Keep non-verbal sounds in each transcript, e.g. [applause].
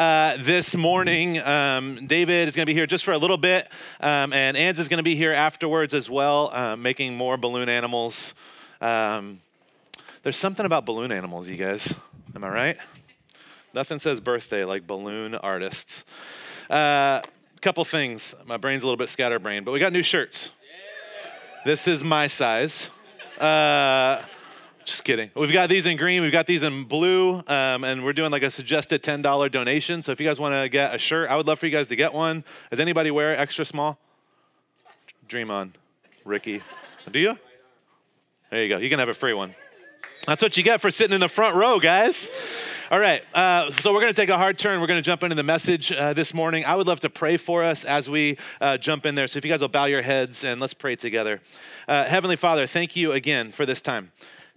uh, this morning. Um, David is going to be here just for a little bit, um, and Anz is going to be here afterwards as well, uh, making more balloon animals. Um, there's something about balloon animals, you guys. Am I right? Nothing says birthday like balloon artists. A uh, couple things. My brain's a little bit scatterbrained, but we got new shirts. This is my size. Just kidding. We've got these in green, we've got these in blue, um, and we're doing like a suggested $10 donation. So if you guys want to get a shirt, I would love for you guys to get one. Does anybody wear extra small? Dream on, Ricky. Do you? There you go. You can have a free one. That's what you get for sitting in the front row, guys. All right, uh, so we're going to take a hard turn. We're going to jump into the message uh, this morning. I would love to pray for us as we uh, jump in there. So if you guys will bow your heads and let's pray together. Uh, Heavenly Father, thank you again for this time.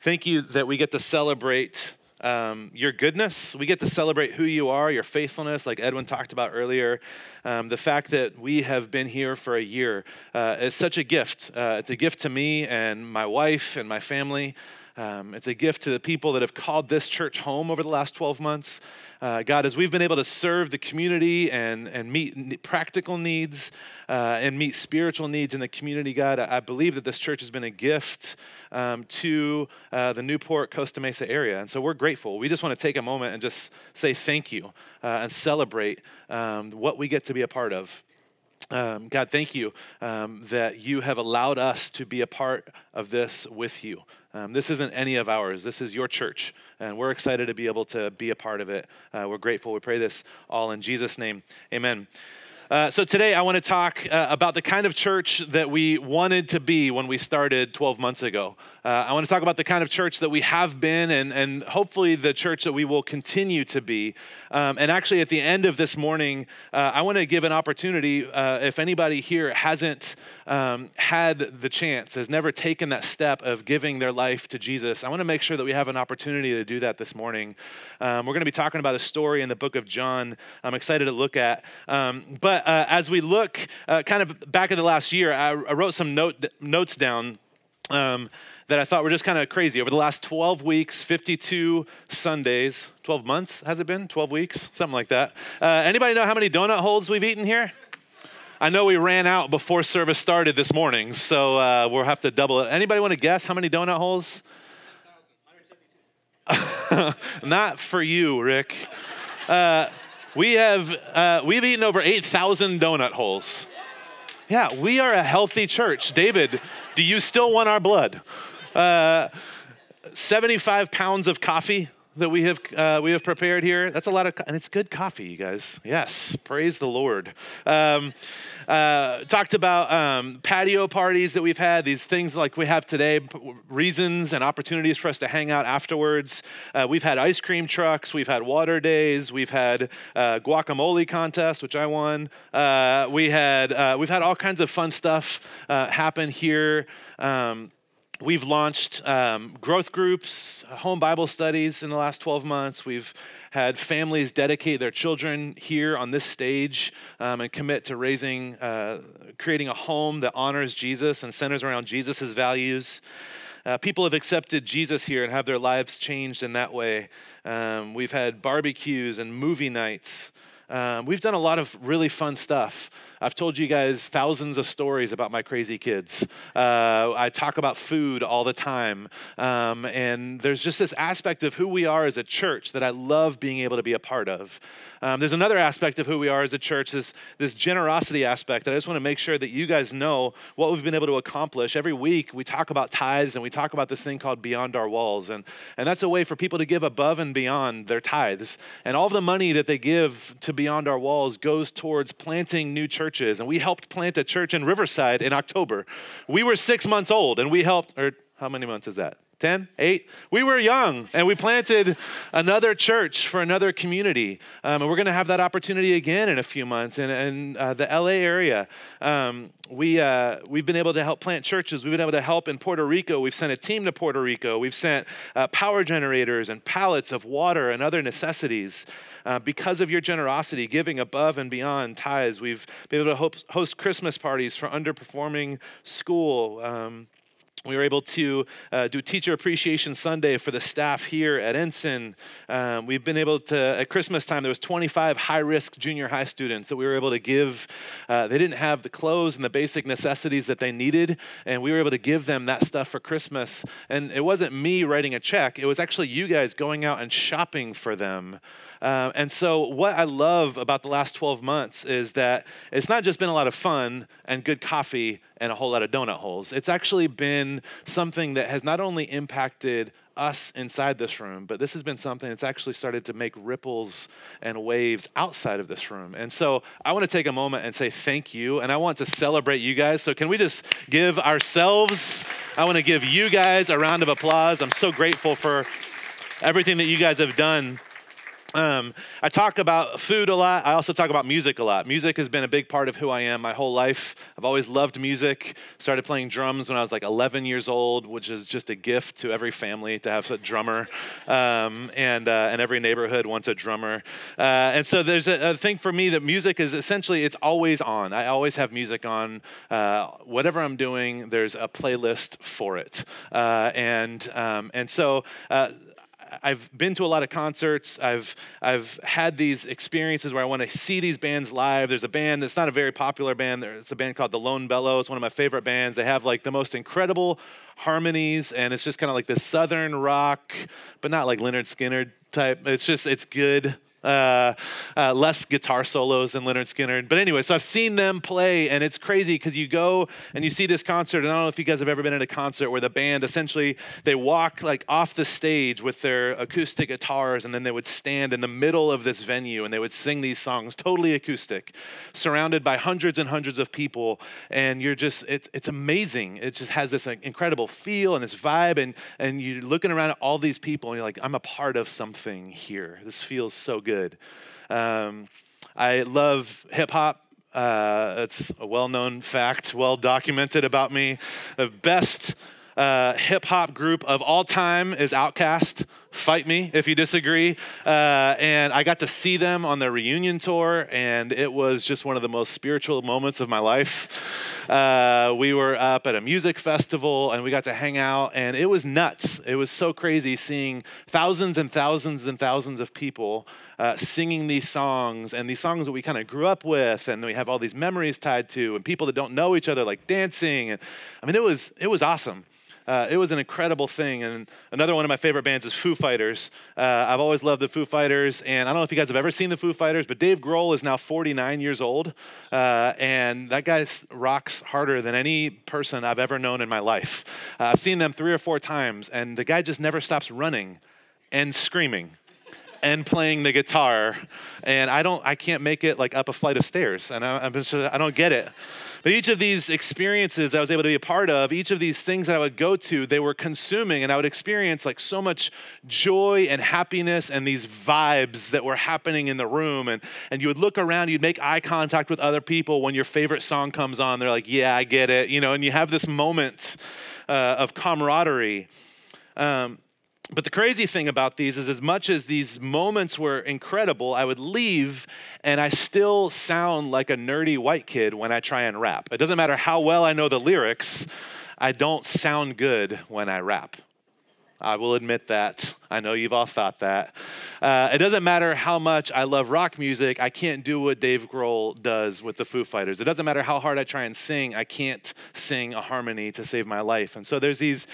Thank you that we get to celebrate um, your goodness. We get to celebrate who you are, your faithfulness, like Edwin talked about earlier. Um, the fact that we have been here for a year uh, is such a gift. Uh, it's a gift to me and my wife and my family. Um, it's a gift to the people that have called this church home over the last 12 months. Uh, God, as we've been able to serve the community and, and meet practical needs uh, and meet spiritual needs in the community, God, I, believe that this church has been a gift um, to uh, the Newport, Costa Mesa area. And so we're grateful. We just want to take a moment and just say thank you uh, and celebrate um, what we get to be a part of. Um, God, thank you um, that you have allowed us to be a part of this with you. Um, this isn't any of ours. This is your church, and we're excited to be able to be a part of it. Uh, we're grateful. We pray this all in Jesus' name. Amen. Uh, so today I want to talk uh, about the kind of church that we wanted to be when we started 12 months ago. Uh, I want to talk about the kind of church that we have been and, and hopefully the church that we will continue to be. Um, and actually, at the end of this morning, uh, I want to give an opportunity uh, if anybody here hasn't um, had the chance, has never taken that step of giving their life to Jesus, I want to make sure that we have an opportunity to do that this morning. Um, we're going to be talking about a story in the book of John I'm excited to look at. Um, but uh, as we look uh, kind of back in the last year, I, I wrote some note, notes down. Um, that I thought were just kind of crazy. Over the last 12 weeks, 52 Sundays, 12 months has it been? 12 weeks? Something like that. Uh, anybody know how many donut holes we've eaten here? I know we ran out before service started this morning, so uh, we'll have to double it. Anybody want to guess how many donut holes? [laughs] Not for you, Rick. Uh, we have uh, we've eaten over 8,000 donut holes. Yeah, we are a healthy church. David, do you still want our blood? Uh, 75 pounds of coffee that we have uh, we have prepared here. That's a lot of, and it's good coffee, you guys. Yes, praise the Lord. Um, uh, talked about um, patio parties that we've had. These things like we have today, reasons and opportunities for us to hang out afterwards. Uh, we've had ice cream trucks. We've had water days. We've had uh, guacamole contest, which I won. Uh, we had we've had all kinds of fun stuff happen here. Um, We've launched um, growth groups, home Bible studies in the last 12 months. We've had families dedicate their children here on this stage um, and commit to raising, uh, creating a home that honors Jesus and centers around Jesus' values. Uh, people have accepted Jesus here and have their lives changed in that way. Um, we've had barbecues and movie nights. Um, we've done a lot of really fun stuff. I've told you guys thousands of stories about my crazy kids. Uh, I talk about food all the time. Um, and there's just this aspect of who we are as a church that I love being able to be a part of. Um, there's another aspect of who we are as a church, this, this generosity aspect that I just want to make sure that you guys know what we've been able to accomplish. Every week we talk about tithes and we talk about this thing called Beyond Our Walls. And, and that's a way for people to give above and beyond their tithes. And all of the money that they give to Beyond Our Walls goes towards planting new churches. And we helped plant a church in Riverside in October. We were six months old and we helped, or how many months is that? 10, 8. We were young and we planted another church for another community. Um, and we're going to have that opportunity again in a few months in, in uh, the LA area. Um, we, uh, we've been able to help plant churches. We've been able to help in Puerto Rico. We've sent a team to Puerto Rico. We've sent uh, power generators and pallets of water and other necessities. Uh, because of your generosity, giving above and beyond tithes, we've been able to host Christmas parties for underperforming school. Um, we were able to uh, do Teacher Appreciation Sunday for the staff here at Ensign. Um, we've been able to, at Christmas time, there was 25 high-risk junior high students that we were able to give. Uh, they didn't have the clothes and the basic necessities that they needed, and we were able to give them that stuff for Christmas. And it wasn't me writing a check, it was actually you guys going out and shopping for them. Uh, and so, what I love about the last 12 months is that it's not just been a lot of fun and good coffee and a whole lot of donut holes. It's actually been something that has not only impacted us inside this room, but this has been something that's actually started to make ripples and waves outside of this room. And so I want to take a moment and say thank you, and I want to celebrate you guys. So, can we just give ourselves, I want to give you guys a round of applause. I'm so grateful for everything that you guys have done um, I talk about food a lot. I also talk about music a lot. Music has been a big part of who I am my whole life. I've always loved music. Started playing drums when I was like 11 years old, which is just a gift to every family to have a drummer. Um, and, uh, and every neighborhood wants a drummer. Uh, and so there's a, a, thing for me that music is essentially, it's always on. I always have music on. Uh, whatever I'm doing, there's a playlist for it. Uh, and, um, and so uh, I've been to a lot of concerts. I've, I've had these experiences where I want to see these bands live. There's a band that's not a very popular band. It's a band called the Lone Bellow. It's one of my favorite bands. They have like the most incredible harmonies, and it's just kind of like this southern rock, but not like Lynyrd Skynyrd type. It's just, it's good uh, uh, less guitar solos than Lynyrd Skynyrd. But anyway, so I've seen them play, and it's crazy because you go and you see this concert. And I don't know if you guys have ever been at a concert where the band essentially they walk like off the stage with their acoustic guitars, and then they would stand in the middle of this venue and they would sing these songs totally acoustic, surrounded by hundreds and hundreds of people. And you're just it's it's amazing. It just has this incredible feel and this vibe, and and you're looking around at all these people, and you're like, I'm a part of something here. This feels so good good. Um, I love hip hop. Uh, it's a well known fact, well documented about me. The best uh, hip hop group of all time is Outkast. Fight me if you disagree. Uh, and I got to see them on their reunion tour, and it was just one of the most spiritual moments of my life. Uh, we were up at a music festival and we got to hang out, and it was nuts. It was so crazy seeing thousands and thousands and thousands of people uh, singing these songs and these songs that we kind of grew up with, and we have all these memories tied to, and people that don't know each other like dancing. And I mean, it was it was awesome. Uh, it was an incredible thing. And another one of my favorite bands is Foo Fighters. Uh, I've always loved the Foo Fighters. And I don't know if you guys have ever seen the Foo Fighters, but Dave Grohl is now 49 years old. Uh, and that guy rocks harder than any person I've ever known in my life. Uh, I've seen them three or four times, and the guy just never stops running and screaming and playing the guitar. And I don't, I can't make it like up a flight of stairs. And I, I'm just, I don't get it. But each of these experiences I was able to be a part of, each of these things that I would go to, they were consuming, and I would experience like so much joy and happiness and these vibes that were happening in the room. And, and you would look around, you'd make eye contact with other people when your favorite song comes on. They're like, yeah, I get it, you know, and you have this moment uh, of camaraderie. Um, but the crazy thing about these is, as much as these moments were incredible, I would leave and I still sound like a nerdy white kid when I try and rap. It doesn't matter how well I know the lyrics, I don't sound good when I rap. I will admit that. I know you've all thought that. Uh, it doesn't matter how much I love rock music, I can't do what Dave Grohl does with the Foo Fighters. It doesn't matter how hard I try and sing, I can't sing a harmony to save my life. And so there's these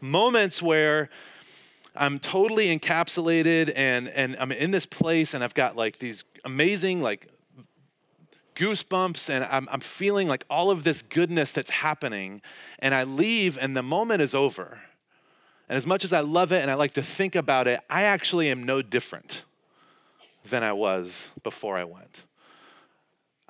moments where I'm totally encapsulated and and I'm in this place and I've got like these amazing like goosebumps and I'm, I'm feeling like all of this goodness that's happening and I leave and the moment is over. And as much as I love it and I like to think about it, I actually am no different than I was before I went.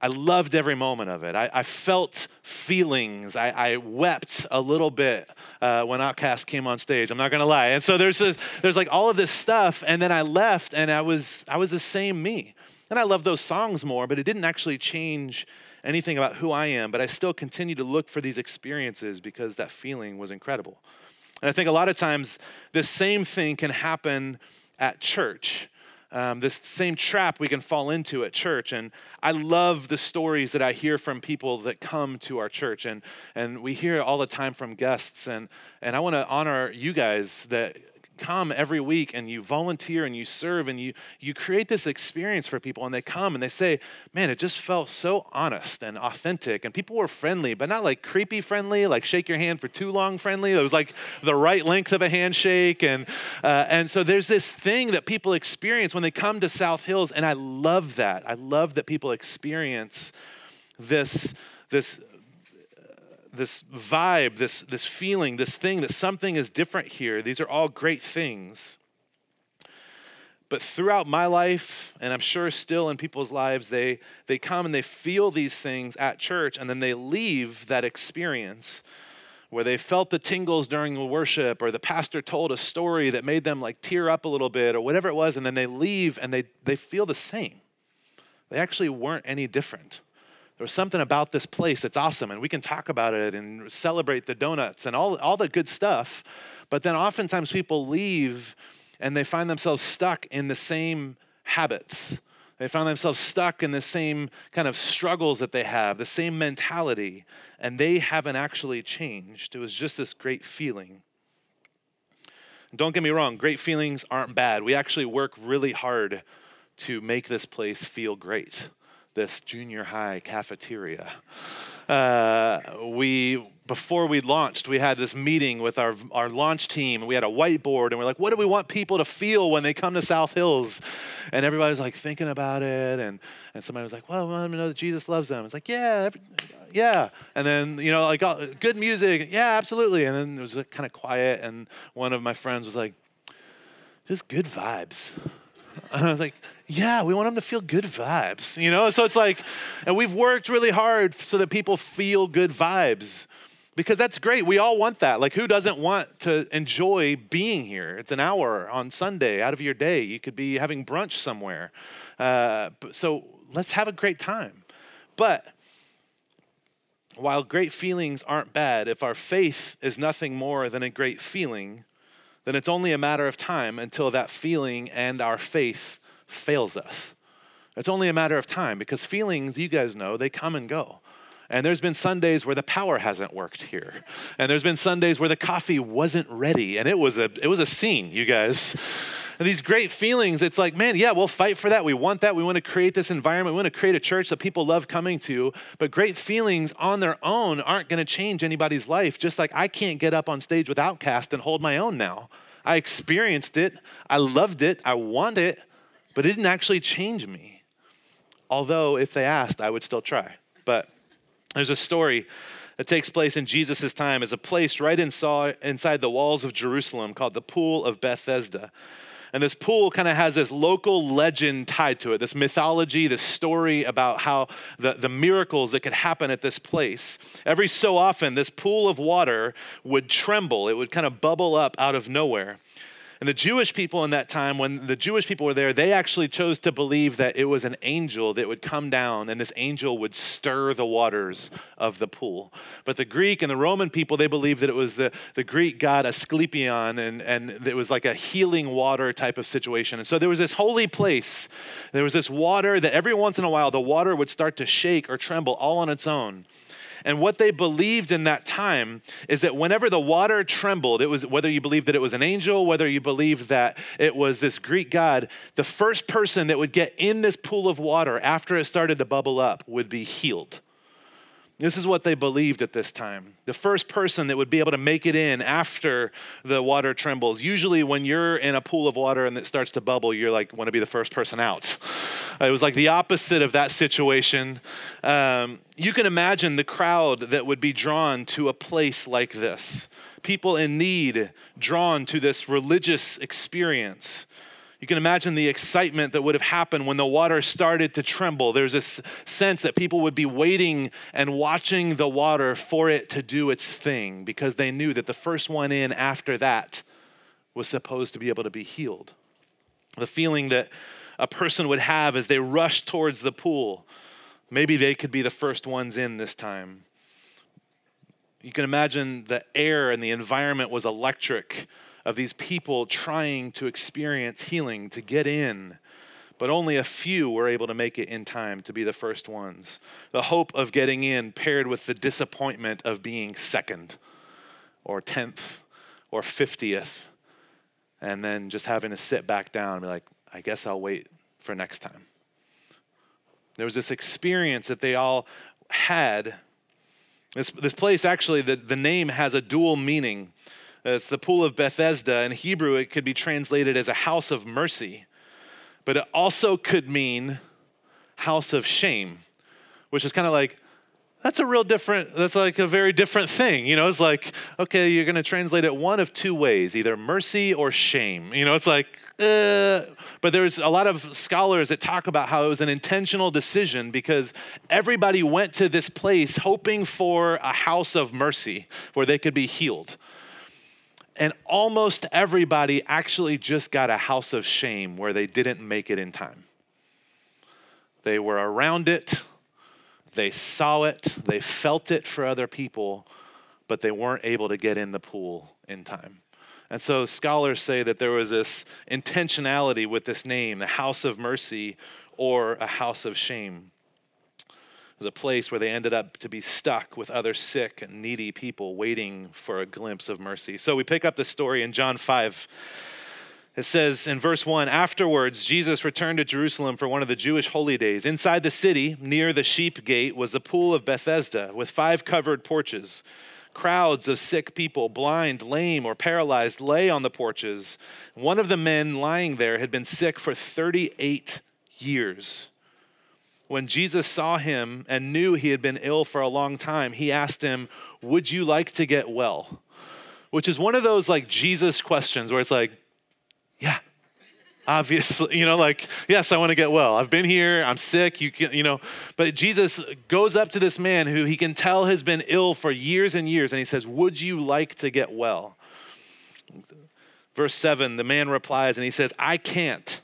I loved every moment of it. I, I felt feelings. I, I, wept a little bit uh, when OutKast came on stage. I'm not gonna lie. And so there's this, there's like all of this stuff, and then I left, and I was I was the same me. And I love those songs more, but it didn't actually change anything about who I am. But I still continue to look for these experiences because that feeling was incredible. And I think a lot of times the same thing can happen at church um, this same trap we can fall into at church. And I love the stories that I hear from people that come to our church. And, and we hear all the time from guests. And, and I want to honor you guys that come every week and you volunteer and you serve and you you create this experience for people and they come and they say man it just felt so honest and authentic. And people were friendly but not like creepy friendly like shake your hand for too long friendly. It was like the right length of a handshake and uh, and so there's this thing that people experience when they come to south hills and i love that. I love that people experience this this this vibe, this, this feeling, this thing that something is different here. These are all great things. But throughout my life, and I'm sure still in people's lives, they, they come and they feel these things at church, and then they leave that experience where they felt the tingles during the worship, or the pastor told a story that made them like tear up a little bit, or whatever it was, and then they leave and they, they feel the same. They actually weren't any different. There was something about this place that's awesome, and we can talk about it and celebrate the donuts and all, all the good stuff. But then oftentimes people leave and they find themselves stuck in the same habits. They find themselves stuck in the same kind of struggles that they have, the same mentality, and they haven't actually changed. It was just this great feeling. Don't get me wrong, great feelings aren't bad. We actually work really hard to make this place feel great this junior high cafeteria. Uh, we before we launched, we had this meeting with our, our launch team. We had a whiteboard, and we're like, what do we want people to feel when they come to South Hills? And everybody was like thinking about it, and, and somebody was like, well, we want them to know that Jesus loves them. It's like, yeah, every, yeah. And then, you know, like, oh, good music, yeah, absolutely. And then it was kind of quiet, and one of my friends was like, just good vibes. And I was like, yeah, we want them to feel good vibes, you know? So it's like, and we've worked really hard so that people feel good vibes because that's great. We all want that. Like, who doesn't want to enjoy being here? It's an hour on Sunday out of your day. You could be having brunch somewhere. Uh, so let's have a great time. But while great feelings aren't bad, if our faith is nothing more than a great feeling, then it's only a matter of time until that feeling and our faith fails us. It's only a matter of time because feelings, you guys know, they come and go. And there's been Sundays where the power hasn't worked here. And there's been Sundays where the coffee wasn't ready and it was a it was a scene, you guys. These great feelings, it's like, man, yeah, we'll fight for that. We want that. We want to create this environment. We want to create a church that people love coming to. But great feelings on their own aren't going to change anybody's life. Just like I can't get up on stage with OutKast and hold my own now. I experienced it. I loved it. I want it but it didn't actually change me. Although, if they asked, I would still try. But there's a story that takes place in Jesus' time as a place right inside the walls of Jerusalem called the Pool of Bethesda. And this pool kind of has this local legend tied to it, this mythology, this story about how the, the miracles that could happen at this place. Every so often, this pool of water would tremble, it would kind of bubble up out of nowhere. And the Jewish people in that time, when the Jewish people were there, they actually chose to believe that it was an angel that would come down and this angel would stir the waters of the pool. But the Greek and the Roman people, they believed that it was the, the Greek god Asclepion and, and it was like a healing water type of situation. And so there was this holy place. There was this water that every once in a while the water would start to shake or tremble all on its own. And what they believed in that time is that whenever the water trembled, it was whether you believed that it was an angel, whether you believed that it was this Greek god, the first person that would get in this pool of water after it started to bubble up would be healed. This is what they believed at this time. The first person that would be able to make it in after the water trembles. Usually, when you're in a pool of water and it starts to bubble, you're like, want to be the first person out. It was like the opposite of that situation. Um, you can imagine the crowd that would be drawn to a place like this. People in need drawn to this religious experience. You can imagine the excitement that would have happened when the water started to tremble. There's this sense that people would be waiting and watching the water for it to do its thing because they knew that the first one in after that was supposed to be able to be healed. The feeling that a person would have as they rush towards the pool, maybe they could be the first ones in this time. You can imagine the air and the environment was electric of these people trying to experience healing, to get in. but only a few were able to make it in time to be the first ones. The hope of getting in paired with the disappointment of being second or 10th or 50th, and then just having to sit back down and be like, I guess I'll wait for next time. There was this experience that they all had. This, this place, actually, the, the name has a dual meaning. It's the Pool of Bethesda. In Hebrew, it could be translated as a house of mercy but it also could mean house of shame, which is kind of like, that's a real different, that's like a very different thing. You know, it's like, okay, you're going to translate it one of two ways, either mercy or shame. You know, it's like, uh, but there's a lot of scholars that talk about how it was an intentional decision because everybody went to this place hoping for a house of mercy where they could be healed. And almost everybody actually just got a house of shame where they didn't make it in time. They were around it, they saw it, they felt it for other people, but they weren't able to get in the pool in time. And so scholars say that there was this intentionality with this name, the house of mercy or a house of shame was a place where they ended up to be stuck with other sick and needy people waiting for a glimpse of mercy. So we pick up the story in John 5. It says in verse 1 Afterwards, Jesus returned to Jerusalem for one of the Jewish holy days. Inside the city, near the sheep gate, was the pool of Bethesda with five covered porches. Crowds of sick people, blind, lame, or paralyzed, lay on the porches. One of the men lying there had been sick for 38 years when Jesus saw him and knew he had been ill for a long time, he asked him, Would you like to get well? Which is one of those like Jesus questions where it's like, Yeah, obviously, [laughs] you know, like, yes, I want to get well. I've been here, I'm sick, you can, you know. But Jesus goes up to this man who he can tell has been ill for years and years, and he says, Would you like to get well? Verse 7, the man replies and he says, I can't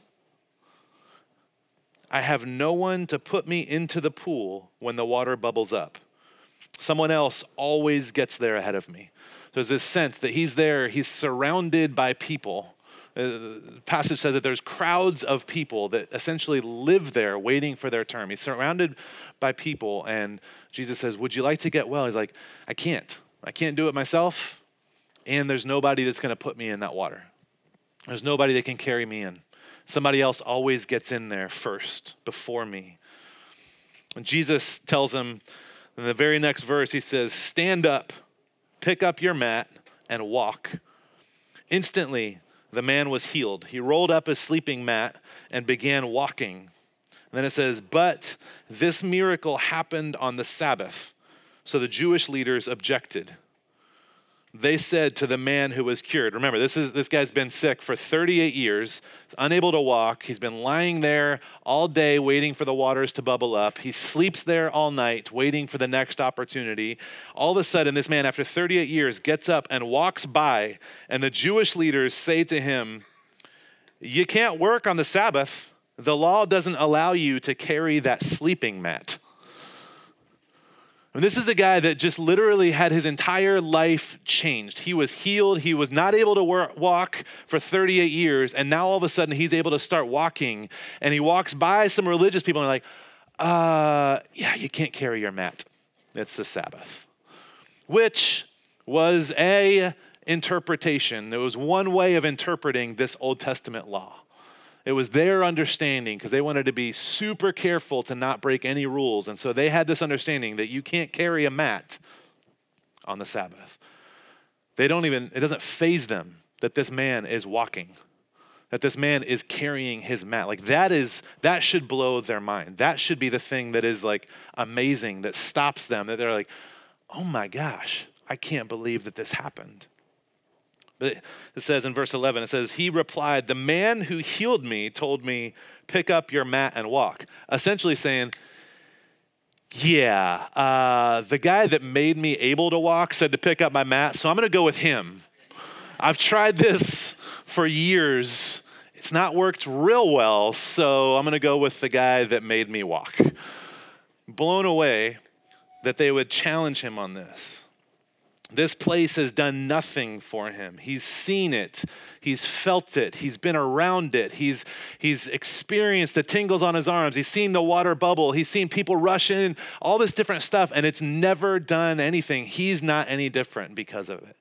I have no one to put me into the pool when the water bubbles up. Someone else always gets there ahead of me. There's this sense that he's there, he's surrounded by people. Uh, the passage says that there's crowds of people that essentially live there waiting for their term. He's surrounded by people, and Jesus says, Would you like to get well? He's like, I can't. I can't do it myself, and there's nobody that's going to put me in that water. There's nobody that can carry me in. Somebody else always gets in there first, before me. And Jesus tells him in the very next verse, he says, Stand up, pick up your mat, and walk. Instantly, the man was healed. He rolled up his sleeping mat and began walking. And then it says, But this miracle happened on the Sabbath. So the Jewish leaders objected they said to the man who was cured remember this is this guy's been sick for 38 years he's unable to walk. He's been lying there all day waiting for the waters to bubble up. He sleeps there all night waiting for the next opportunity. All of a sudden this man after 38 years gets up and walks by and the jewish leaders say to him you can't work on the sabbath. The law doesn't allow you to carry that sleeping mat and this is a guy that just literally had his entire life changed. He was healed. He was not able to work, walk for 38 years. And now all of a sudden he's able to start walking. And he walks by some religious people and they're like, uh, yeah, you can't carry your mat. It's the Sabbath. Which was a interpretation. It was one way of interpreting this Old Testament law. It was their understanding because they wanted to be super careful to not break any rules. And so they had this understanding that you can't carry a mat on the Sabbath. They don't even, it doesn't faze them that this man is walking, that this man is carrying his mat. Like that is, that should blow their mind. That should be the thing that is like amazing, that stops them, that they're like, oh my gosh, I can't believe that this happened. But it says in verse 11, it says, He replied, The man who healed me told me, Pick up your mat and walk. Essentially saying, Yeah, uh, the guy that made me able to walk said to pick up my mat, so I'm going to go with him. I've tried this for years. It's not worked real well, so I'm going to go with the guy that made me walk. Blown away that they would challenge him on this. This place has done nothing for him. He's seen it. He's felt it. He's been around it. He's, he's experienced the tingles on his arms. He's seen the water bubble. He's seen people rush in, all this different stuff, and it's never done anything. He's not any different because of it.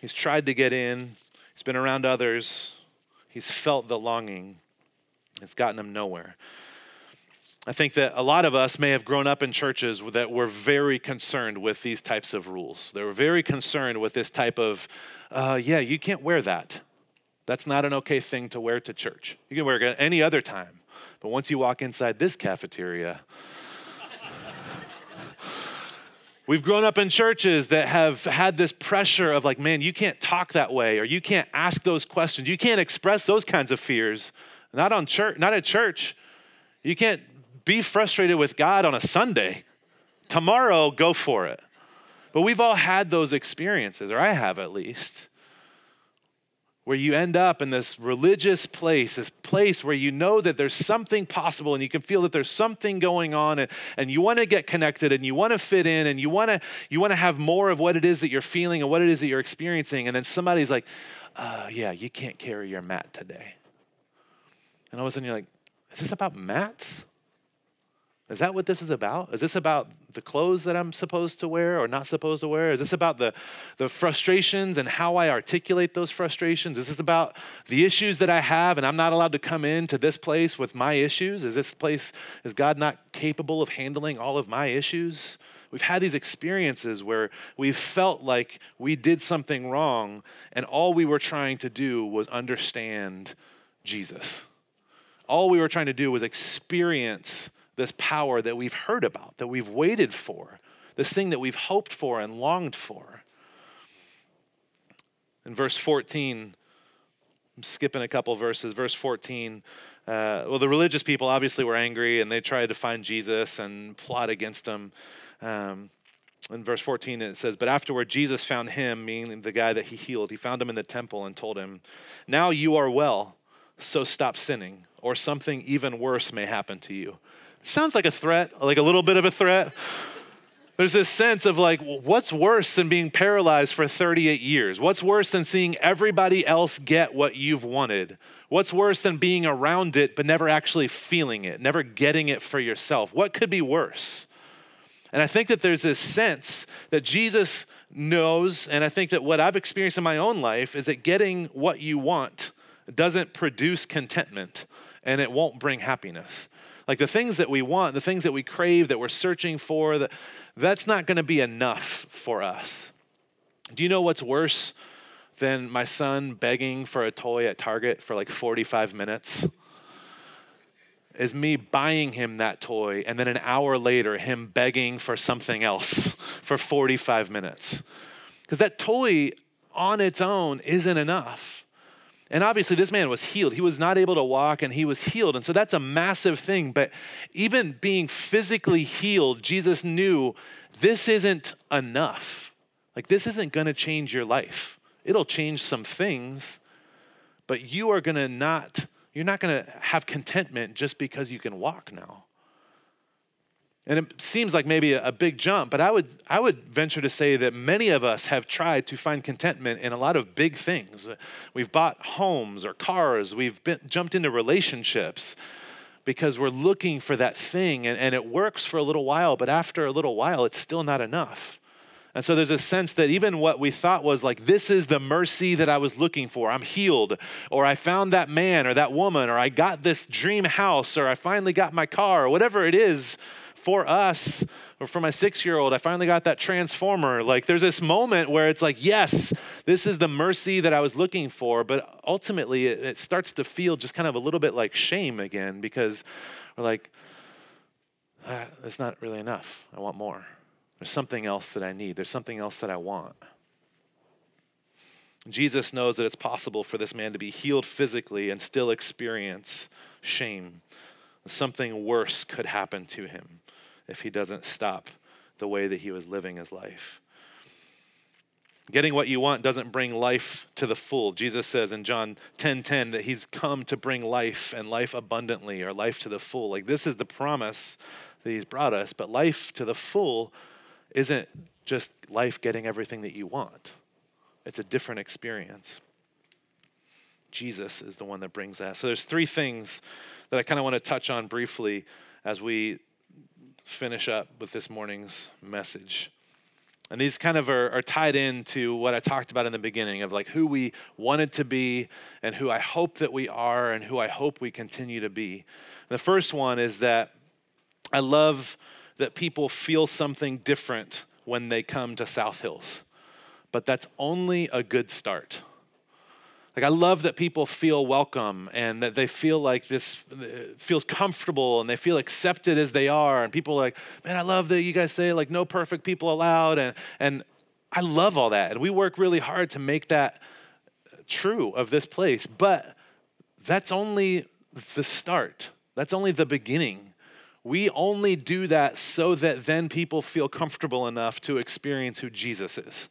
He's tried to get in, he's been around others, he's felt the longing. It's gotten him nowhere. I think that a lot of us may have grown up in churches that were very concerned with these types of rules. They were very concerned with this type of, uh, yeah, you can't wear that. That's not an okay thing to wear to church. You can wear it any other time. But once you walk inside this cafeteria, [laughs] We've grown up in churches that have had this pressure of like, man, you can't talk that way, or you can't ask those questions. You can't express those kinds of fears. Not on church, not at church. You can't be frustrated with God on a Sunday. Tomorrow, go for it. But we've all had those experiences, or I have at least, where you end up in this religious place, this place where you know that there's something possible and you can feel that there's something going on and, and you want to get connected and you want to fit in and you want to you want to have more of what it is that you're feeling and what it is that you're experiencing. And then somebody's like, uh, yeah, you can't carry your mat today. And all of a sudden you're like, is this about mats? Is that what this is about? Is this about the clothes that I'm supposed to wear or not supposed to wear? Is this about the, the frustrations and how I articulate those frustrations? Is this about the issues that I have and I'm not allowed to come into this place with my issues? Is this place, is God not capable of handling all of my issues? We've had these experiences where we've felt like we did something wrong and all we were trying to do was understand Jesus. All we were trying to do was experience this power that we've heard about, that we've waited for, this thing that we've hoped for and longed for. In verse 14, I'm skipping a couple verses. Verse 14, uh, well, the religious people obviously were angry and they tried to find Jesus and plot against him. Um, in verse 14, it says, But afterward, Jesus found him, meaning the guy that he healed. He found him in the temple and told him, Now you are well, so stop sinning, or something even worse may happen to you. Sounds like a threat, like a little bit of a threat. There's this sense of like, what's worse than being paralyzed for 38 years? What's worse than seeing everybody else get what you've wanted? What's worse than being around it but never actually feeling it, never getting it for yourself? What could be worse? And I think that there's this sense that Jesus knows, and I think that what I've experienced in my own life is that getting what you want doesn't produce contentment and it won't bring happiness. Like the things that we want, the things that we crave, that we're searching for, that, that's not going to be enough for us. Do you know what's worse than my son begging for a toy at Target for like 45 minutes? Is me buying him that toy and then an hour later him begging for something else for 45 minutes. Because that toy on its own isn't enough. And obviously, this man was healed. He was not able to walk and he was healed. And so that's a massive thing. But even being physically healed, Jesus knew this isn't enough. Like, this isn't going to change your life. It'll change some things, but you are going to not, you're not going to have contentment just because you can walk now. And it seems like maybe a, big jump, but I would, I would venture to say that many of us have tried to find contentment in a lot of big things. We've bought homes or cars, we've been, jumped into relationships because we're looking for that thing, and, and it works for a little while, but after a little while, it's still not enough. And so there's a sense that even what we thought was like, this is the mercy that I was looking for. I'm healed, or I found that man or that woman, or I got this dream house, or I finally got my car, or whatever it is for us, or for my six year old, I finally got that transformer. Like there's this moment where it's like, yes, this is the mercy that I was looking for. But ultimately, it, it starts to feel just kind of a little bit like shame again because we're like, ah, it's not really enough. I want more. There's something else that I need, there's something else that I want. Jesus knows that it's possible for this man to be healed physically and still experience shame. Something worse could happen to him if he doesn't stop the way that he was living his life. Getting what you want doesn't bring life to the full. Jesus says in John 10:10 10, 10, that he's come to bring life and life abundantly or life to the full. Like this is the promise that he's brought us, but life to the full isn't just life getting everything that you want, it's a different experience. Jesus is the one that brings that. So there's three things that I kind of want to touch on briefly as we finish up with this morning's message. And these kind of are, are, tied into what I talked about in the beginning of like who we wanted to be and who I hope that we are and who I hope we continue to be. The first one is that I love that people feel something different when they come to South Hills, but that's only a good start. Like, I love that people feel welcome and that they feel like this uh, feels comfortable and they feel accepted as they are. And people are like, man, I love that you guys say, like, no perfect people allowed. And, and I love all that. And we work really hard to make that true of this place. But that's only the start, that's only the beginning. We only do that so that then people feel comfortable enough to experience who Jesus is.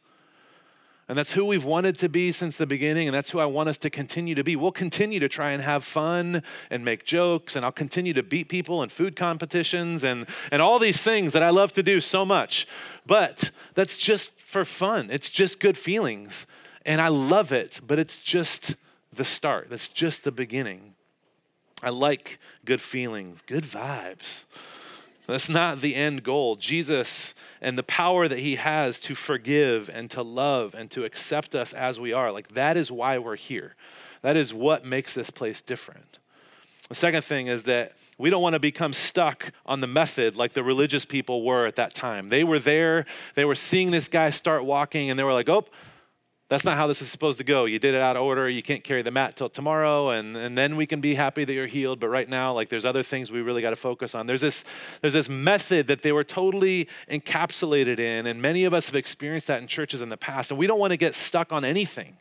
And that's who we've wanted to be since the beginning, and that's who I want us to continue to be. We'll continue to try and have fun and make jokes, and I'll continue to beat people in food competitions and, and all these things that I love to do so much. But that's just for fun, it's just good feelings. And I love it, but it's just the start, that's just the beginning. I like good feelings, good vibes. That's not the end goal. Jesus and the power that he has to forgive and to love and to accept us as we are, like that is why we're here. That is what makes this place different. The second thing is that we don't want to become stuck on the method like the religious people were at that time. They were there, they were seeing this guy start walking, and they were like, oh, that's not how this is supposed to go. You did it out of order. You can't carry the mat till tomorrow, and, and then we can be happy that you're healed. But right now, like there's other things we really got to focus on. There's this, there's this method that they were totally encapsulated in, and many of us have experienced that in churches in the past, and we don't want to get stuck on anything.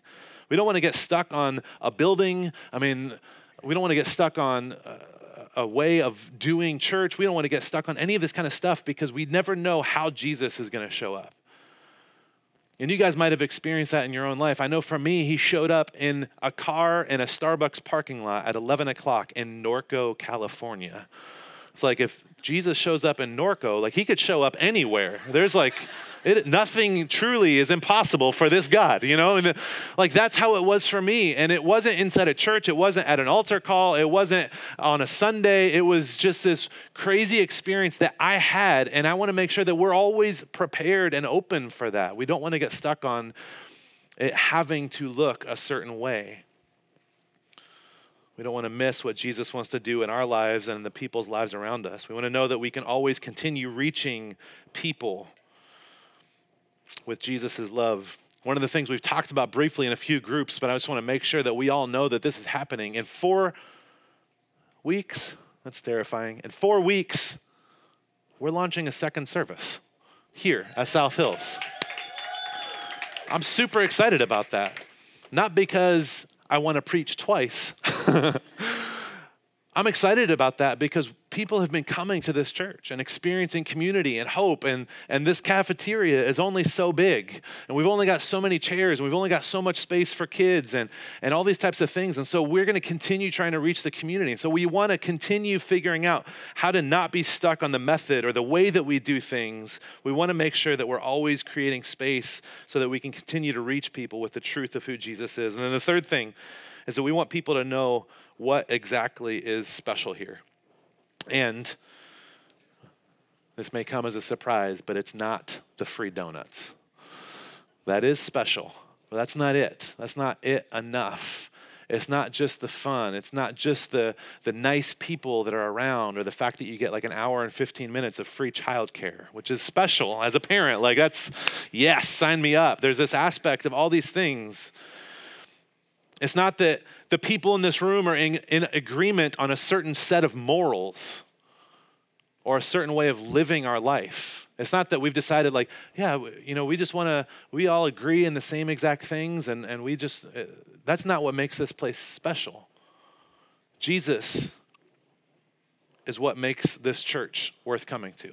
We don't want to get stuck on a building. I mean, we don't want to get stuck on a, a way of doing church. We don't want to get stuck on any of this kind of stuff because we never know how Jesus is going to show up. And you guys might have experienced that in your own life. I know for me, he showed up in a car in a Starbucks parking lot at 11 o'clock in Norco, California. It's like if Jesus shows up in Norco, like he could show up anywhere. There's like, it, nothing truly is impossible for this God, you know? And like that's how it was for me. And it wasn't inside a church, it wasn't at an altar call, it wasn't on a Sunday. It was just this crazy experience that I had. And I want to make sure that we're always prepared and open for that. We don't want to get stuck on it having to look a certain way. We don't want to miss what Jesus wants to do in our lives and in the people's lives around us. We want to know that we can always continue reaching people with Jesus' love. One of the things we've talked about briefly in a few groups, but I just want to make sure that we all know that this is happening. In four weeks, that's terrifying. In four weeks, we're launching a second service here at South Hills. I'm super excited about that. Not because I want to preach twice. [laughs] I'm excited about that because people have been coming to this church and experiencing community and hope and, and this cafeteria is only so big. And we've only got so many chairs and we've only got so much space for kids and, and all these types of things. And so we're going to continue trying to reach the community. And so we want to continue figuring out how to not be stuck on the method or the way that we do things. We want to make sure that we're always creating space so that we can continue to reach people with the truth of who jesus is. And then the third thing is that we want people to know what exactly is special here. And this may come as a surprise, but it's not the free donuts. That is special, but that's not it. That's not it enough. It's not just the fun. It's not just the, the nice people that are around or the fact that you get like an hour and 15 minutes of free childcare, which is special as a parent. Like, that's, yes, sign me up. There's this aspect of all these things it's not that the people in this room are in, in agreement on a certain set of morals or a certain way of living our life. It's not that we've decided, like, yeah, you know, we just want to, we all agree in the same exact things, and, and we just, uh, that's not what makes this place special. Jesus is what makes this church worth coming to.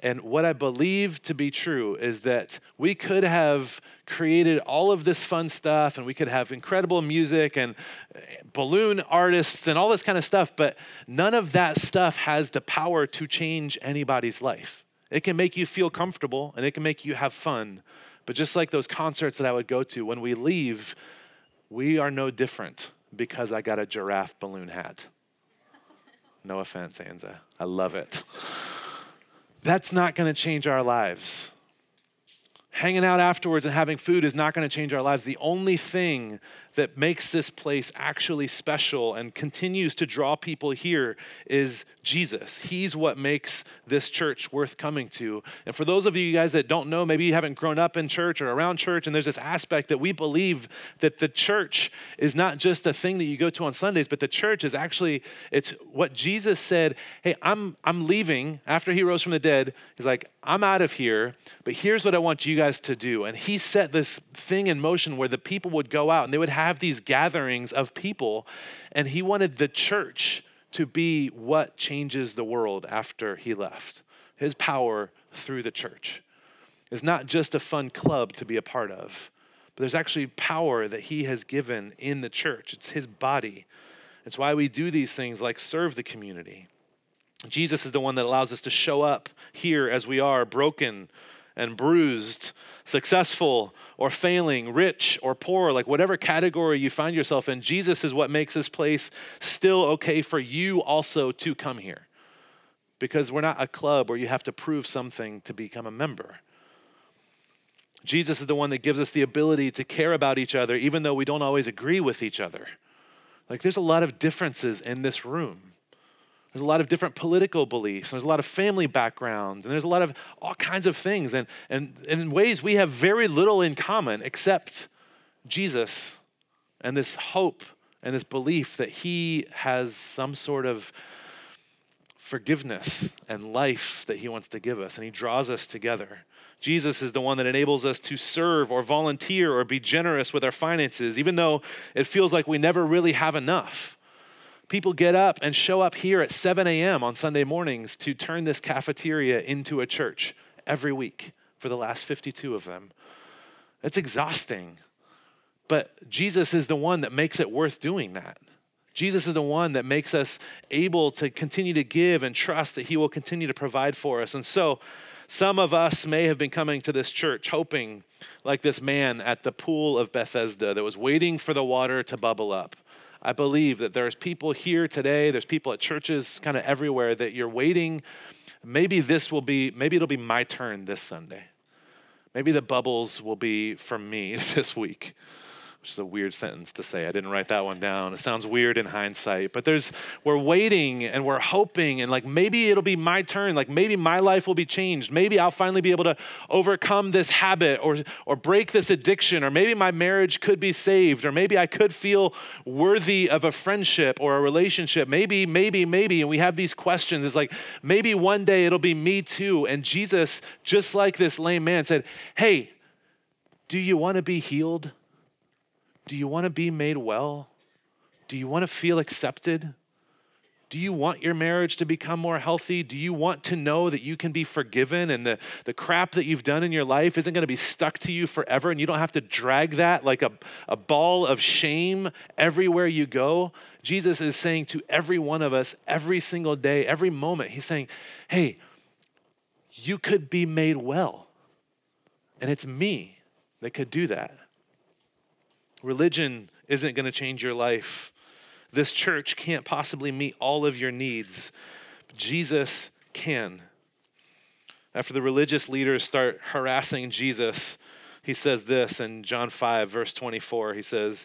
And what I believe to be true is that we could have created all of this fun stuff and we could have incredible music and eh, balloon artists and all this kind of stuff, but none of that stuff has the power to change anybody's life. It can make you feel comfortable and it can make you have fun. But just like those concerts that I would go to, when we leave, we are no different because I got a giraffe balloon hat. No offense, Anza. I love it. [laughs] That's not going to change our lives. Hanging out afterwards and having food is not going to change our lives. The only thing that makes this place actually special and continues to draw people here is Jesus. He's what makes this church worth coming to. And for those of you guys that don't know, maybe you haven't grown up in church or around church, and there's this aspect that we believe that the church is not just a thing that you go to on Sundays, but the church is actually it's what Jesus said, "Hey, I'm I'm leaving after he rose from the dead." He's like, "I'm out of here, but here's what I want you guys to do." And he set this thing in motion where the people would go out and they would have have these gatherings of people, and he wanted the church to be what changes the world after he left. His power through the church is not just a fun club to be a part of, but there's actually power that he has given in the church. It's his body. It's why we do these things like serve the community. Jesus is the one that allows us to show up here as we are, broken and bruised, successful or failing, rich or poor, like whatever category you find yourself in, Jesus is what makes this place still okay for you also to come here. Because we're not a club where you have to prove something to become a member. Jesus is the one that gives us the ability to care about each other, even though we don't always agree with each other. Like, there's a lot of differences in this room. There's a lot of different political beliefs. There's a lot of family backgrounds, and there's a lot of all kinds of things. And, and, and in ways we have very little in common except Jesus and this hope and this belief that He has some sort of forgiveness and life that He wants to give us, and He draws us together. Jesus is the one that enables us to serve or volunteer or be generous with our finances, even though it feels like we never really have enough. People get up and show up here at 7 a.m. on Sunday mornings to turn this cafeteria into a church every week for the last 52 of them. It's exhausting. But Jesus is the one that makes it worth doing that. Jesus is the one that makes us able to continue to give and trust that He will continue to provide for us. And so, some of us may have been coming to this church hoping, like this man at the pool of Bethesda that was waiting for the water to bubble up. I believe that there's people here today, there's people at churches kind of everywhere that you're waiting. Maybe this will be, maybe it'll be my turn this Sunday. Maybe the bubbles will be for me [laughs] this week which is a weird sentence to say. I didn't write that one down. It sounds weird in hindsight, but there's we're waiting and we're hoping and like maybe it'll be my turn. Like maybe my life will be changed. Maybe I'll finally be able to overcome this habit or or break this addiction or maybe my marriage could be saved or maybe I could feel worthy of a friendship or a relationship. Maybe maybe maybe and we have these questions. It's like maybe one day it'll be me too. And Jesus just like this lame man said, "Hey, do you want to be healed?" Do you want to be made well? Do you want to feel accepted? Do you want your marriage to become more healthy? Do you want to know that you can be forgiven and the, the crap that you've done in your life isn't going to be stuck to you forever and you don't have to drag that like a, a ball of shame everywhere you go? Jesus is saying to every one of us, every single day, every moment, He's saying, hey, you could be made well. And it's me that could do that. Religion isn't going to change your life. This church can't possibly meet all of your needs. Jesus can. After the religious leaders start harassing Jesus, he says this in John 5, verse 24. He says,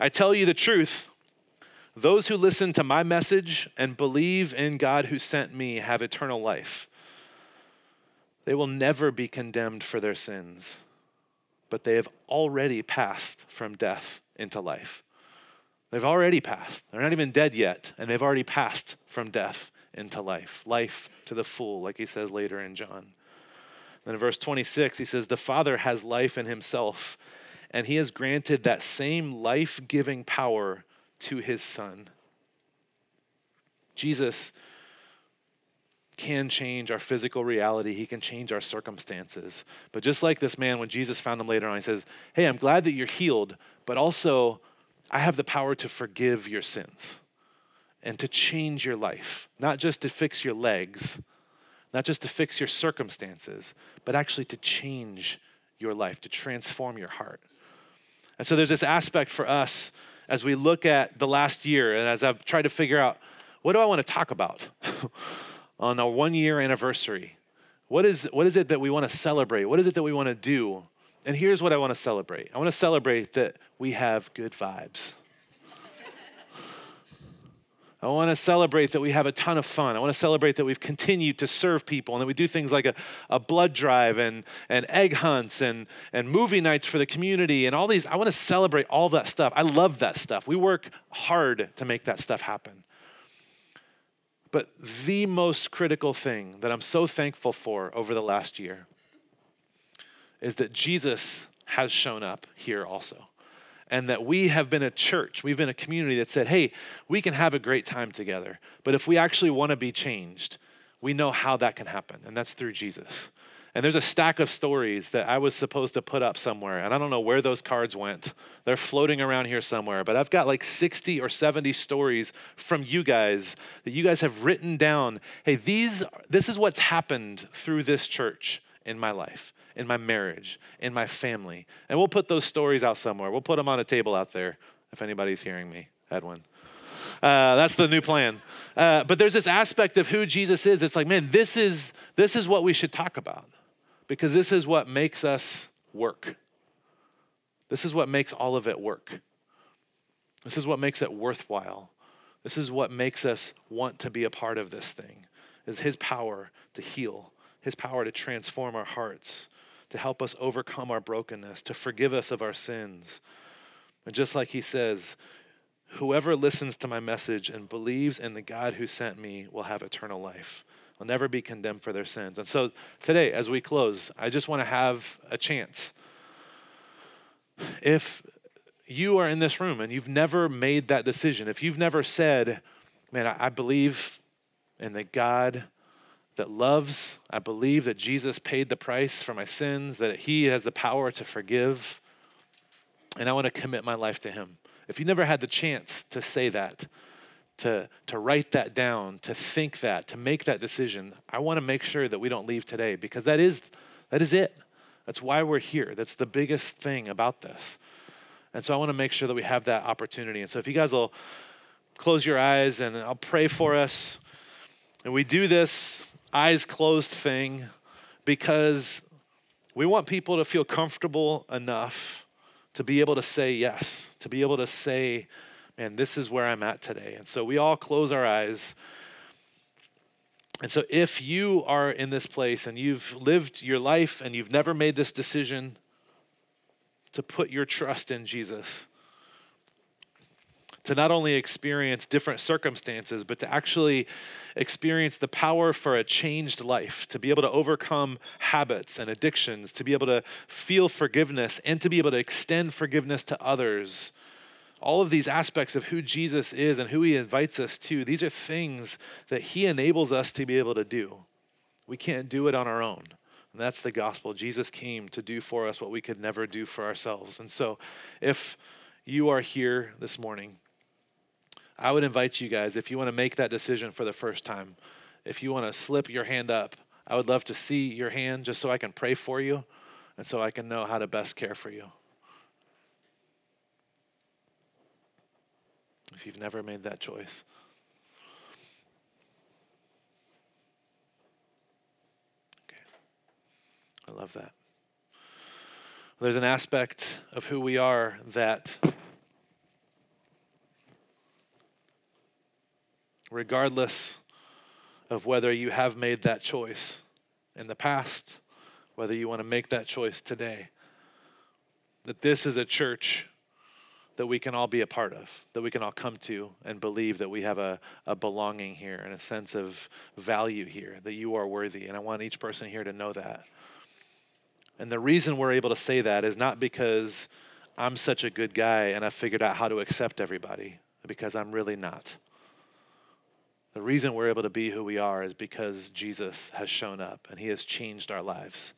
I tell you the truth. Those who listen to my message and believe in God who sent me have eternal life. They will never be condemned for their sins but they have already passed from death into life. They've already passed. They're not even dead yet, and they've already passed from death into life, life to the full, like he says later in John. Then in verse 26, he says, The Father has life in himself, and he has granted that same life giving power to his Son. Jesus can change our physical reality. He can change our circumstances. But just like this man, when Jesus found him later on, he says, Hey, I'm glad that you're healed, but also I have the power to forgive your sins and to change your life, not just to fix your legs. not just to fix your circumstances, but actually to change your life, to transform your heart. And so there's this aspect for us as we look at the last year and as I've tried to figure out what do I want to talk about [laughs] on our one year anniversary? What is, what is it that we want to celebrate? What is it that we want to do? And here's what I want to celebrate I want to celebrate that we have good vibes. I want to celebrate that we have a ton of fun. I want to celebrate that we've continued to serve people and that we do things like a, a blood drive and, and egg hunts and, and movie nights for the community and all these. I want to celebrate all that stuff. I love that stuff. We work hard to make that stuff happen. But the most critical thing that I'm so thankful for over the last year is that Jesus has shown up here also and that we have been a church, we've been a community that said, hey, we can have a great time together. But if we actually want to be changed, we know how that can happen, and that's through Jesus. And there's a stack of stories that I was supposed to put up somewhere, and I don't know where those cards went. They're floating around here somewhere, but I've got like 60 or 70 stories from you guys that you guys have written down. Hey, these this is what's happened through this church in my life in my marriage, in my family. And we'll put those stories out somewhere. We'll put them on a table out there if anybody's hearing me, Edwin. Uh, that's the new plan. Uh, but there's this aspect of who Jesus is. It's like, man, this is this is what we should talk about because this is what makes us work. This is what makes all of it work. This is what makes it worthwhile. This is what makes us want to be a part of this thing. Is his power to heal, his power to transform our hearts, to help us overcome our brokenness, to forgive us of our sins. And just like he says, whoever listens to my message and believes in the God who sent me will have eternal life. Will never be condemned for their sins. And so today, as we close, I just want to have a chance. If you are in this room and you've never made that decision, if you've never said, man, I believe in the God that loves. I believe that Jesus paid the price for my sins, that He has the power to forgive. And I want to commit my life to Him. If you never had the chance to say that, to, to write that down, to think that, to make that decision, I want to make sure that we don't leave today because that is, that is it. That's why we're here. That's the biggest thing about this. And so I want to make sure that we have that opportunity. And so if you guys will close your eyes and I'll pray for us. And we do this eyes closed thing because we want people to feel comfortable enough to be able to say yes, to be able to say, man, this is where I'm at today. And so we all close our eyes. And so if you are in this place and you've lived your life and you've never made this decision to put your trust in Jesus, to not only experience different circumstances, but to actually experience the power for a changed life, to be able to overcome habits and addictions, to be able to feel forgiveness, and to be able to extend forgiveness to others. All of these aspects of who Jesus is and who he invites us to, these are things that he enables us to be able to do. We can't do it on our own. And that's the gospel. Jesus came to do for us what we could never do for ourselves. And so, if you are here this morning I would invite you guys, if you want to make that decision for the first time, if you want to slip your hand up, I would love to see your hand just so I can pray for you and so I can know how to best care for you. If you've never made that choice. Okay. I love that. There's an aspect of who we are that regardless of whether you have made that choice in the past, whether you want to make that choice today. That this is a church that we can all be a part of, that we can all come to and believe that we have a, a belonging here and a sense of value here, that you are worthy. And I want each person here to know that. And the reason we're able to say that is not because I'm such a good guy and I've figured out how to accept everybody, because I'm really not. The reason we're able to be who we are is because Jesus has shown up and he has changed our lives.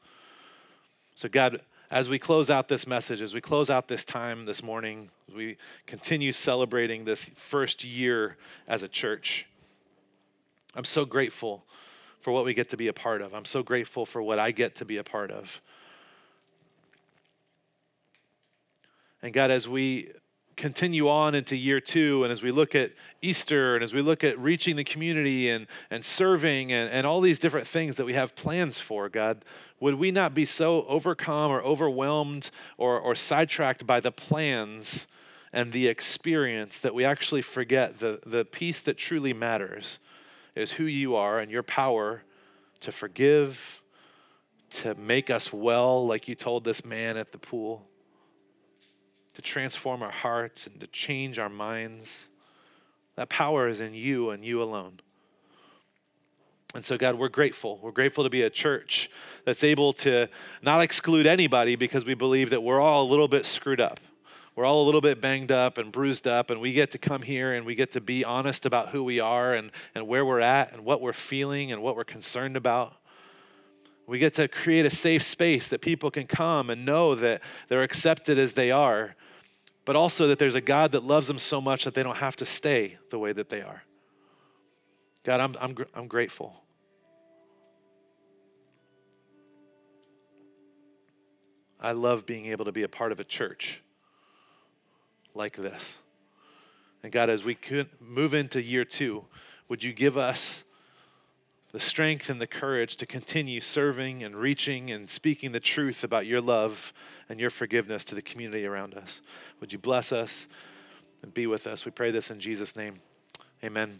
So, God, as we close out this message, as we close out this time this morning, we continue celebrating this first year as a church, I'm so grateful for what we get to be a part of. I'm so grateful for what I get to be a part of. And God, as we continue on into year two, and as we look at Easter, and as we look at reaching the community and, and serving, and, and all these different things that we have plans for, God, would we not be so overcome or overwhelmed or, or sidetracked by the plans and the experience that we actually forget the, the piece that truly matters is who you are and your power to forgive, to make us well, like you told this man at the pool to transform our hearts and to change our minds. That power is in you and you alone. And so, God, we're grateful. We're grateful to be a church that's able to not exclude anybody because we believe that we're all a little bit screwed up. We're all a little bit banged up and bruised up, and we get to come here and we get to be honest about who we are and, and where we're at and what we're feeling and what we're concerned about. We get to create a safe space that people can come and know that they're accepted as they are but also that there's a God that loves them so much that they don't have to stay the way that they are. God, I'm, I'm, I'm grateful. I love being able to be a part of a church like this. And God, as we move into year two, would you give us the strength and the courage to continue serving and reaching and speaking the truth about your love and your forgiveness to the community around us. Would you bless us and be with us? We pray this in Jesus' name. Amen.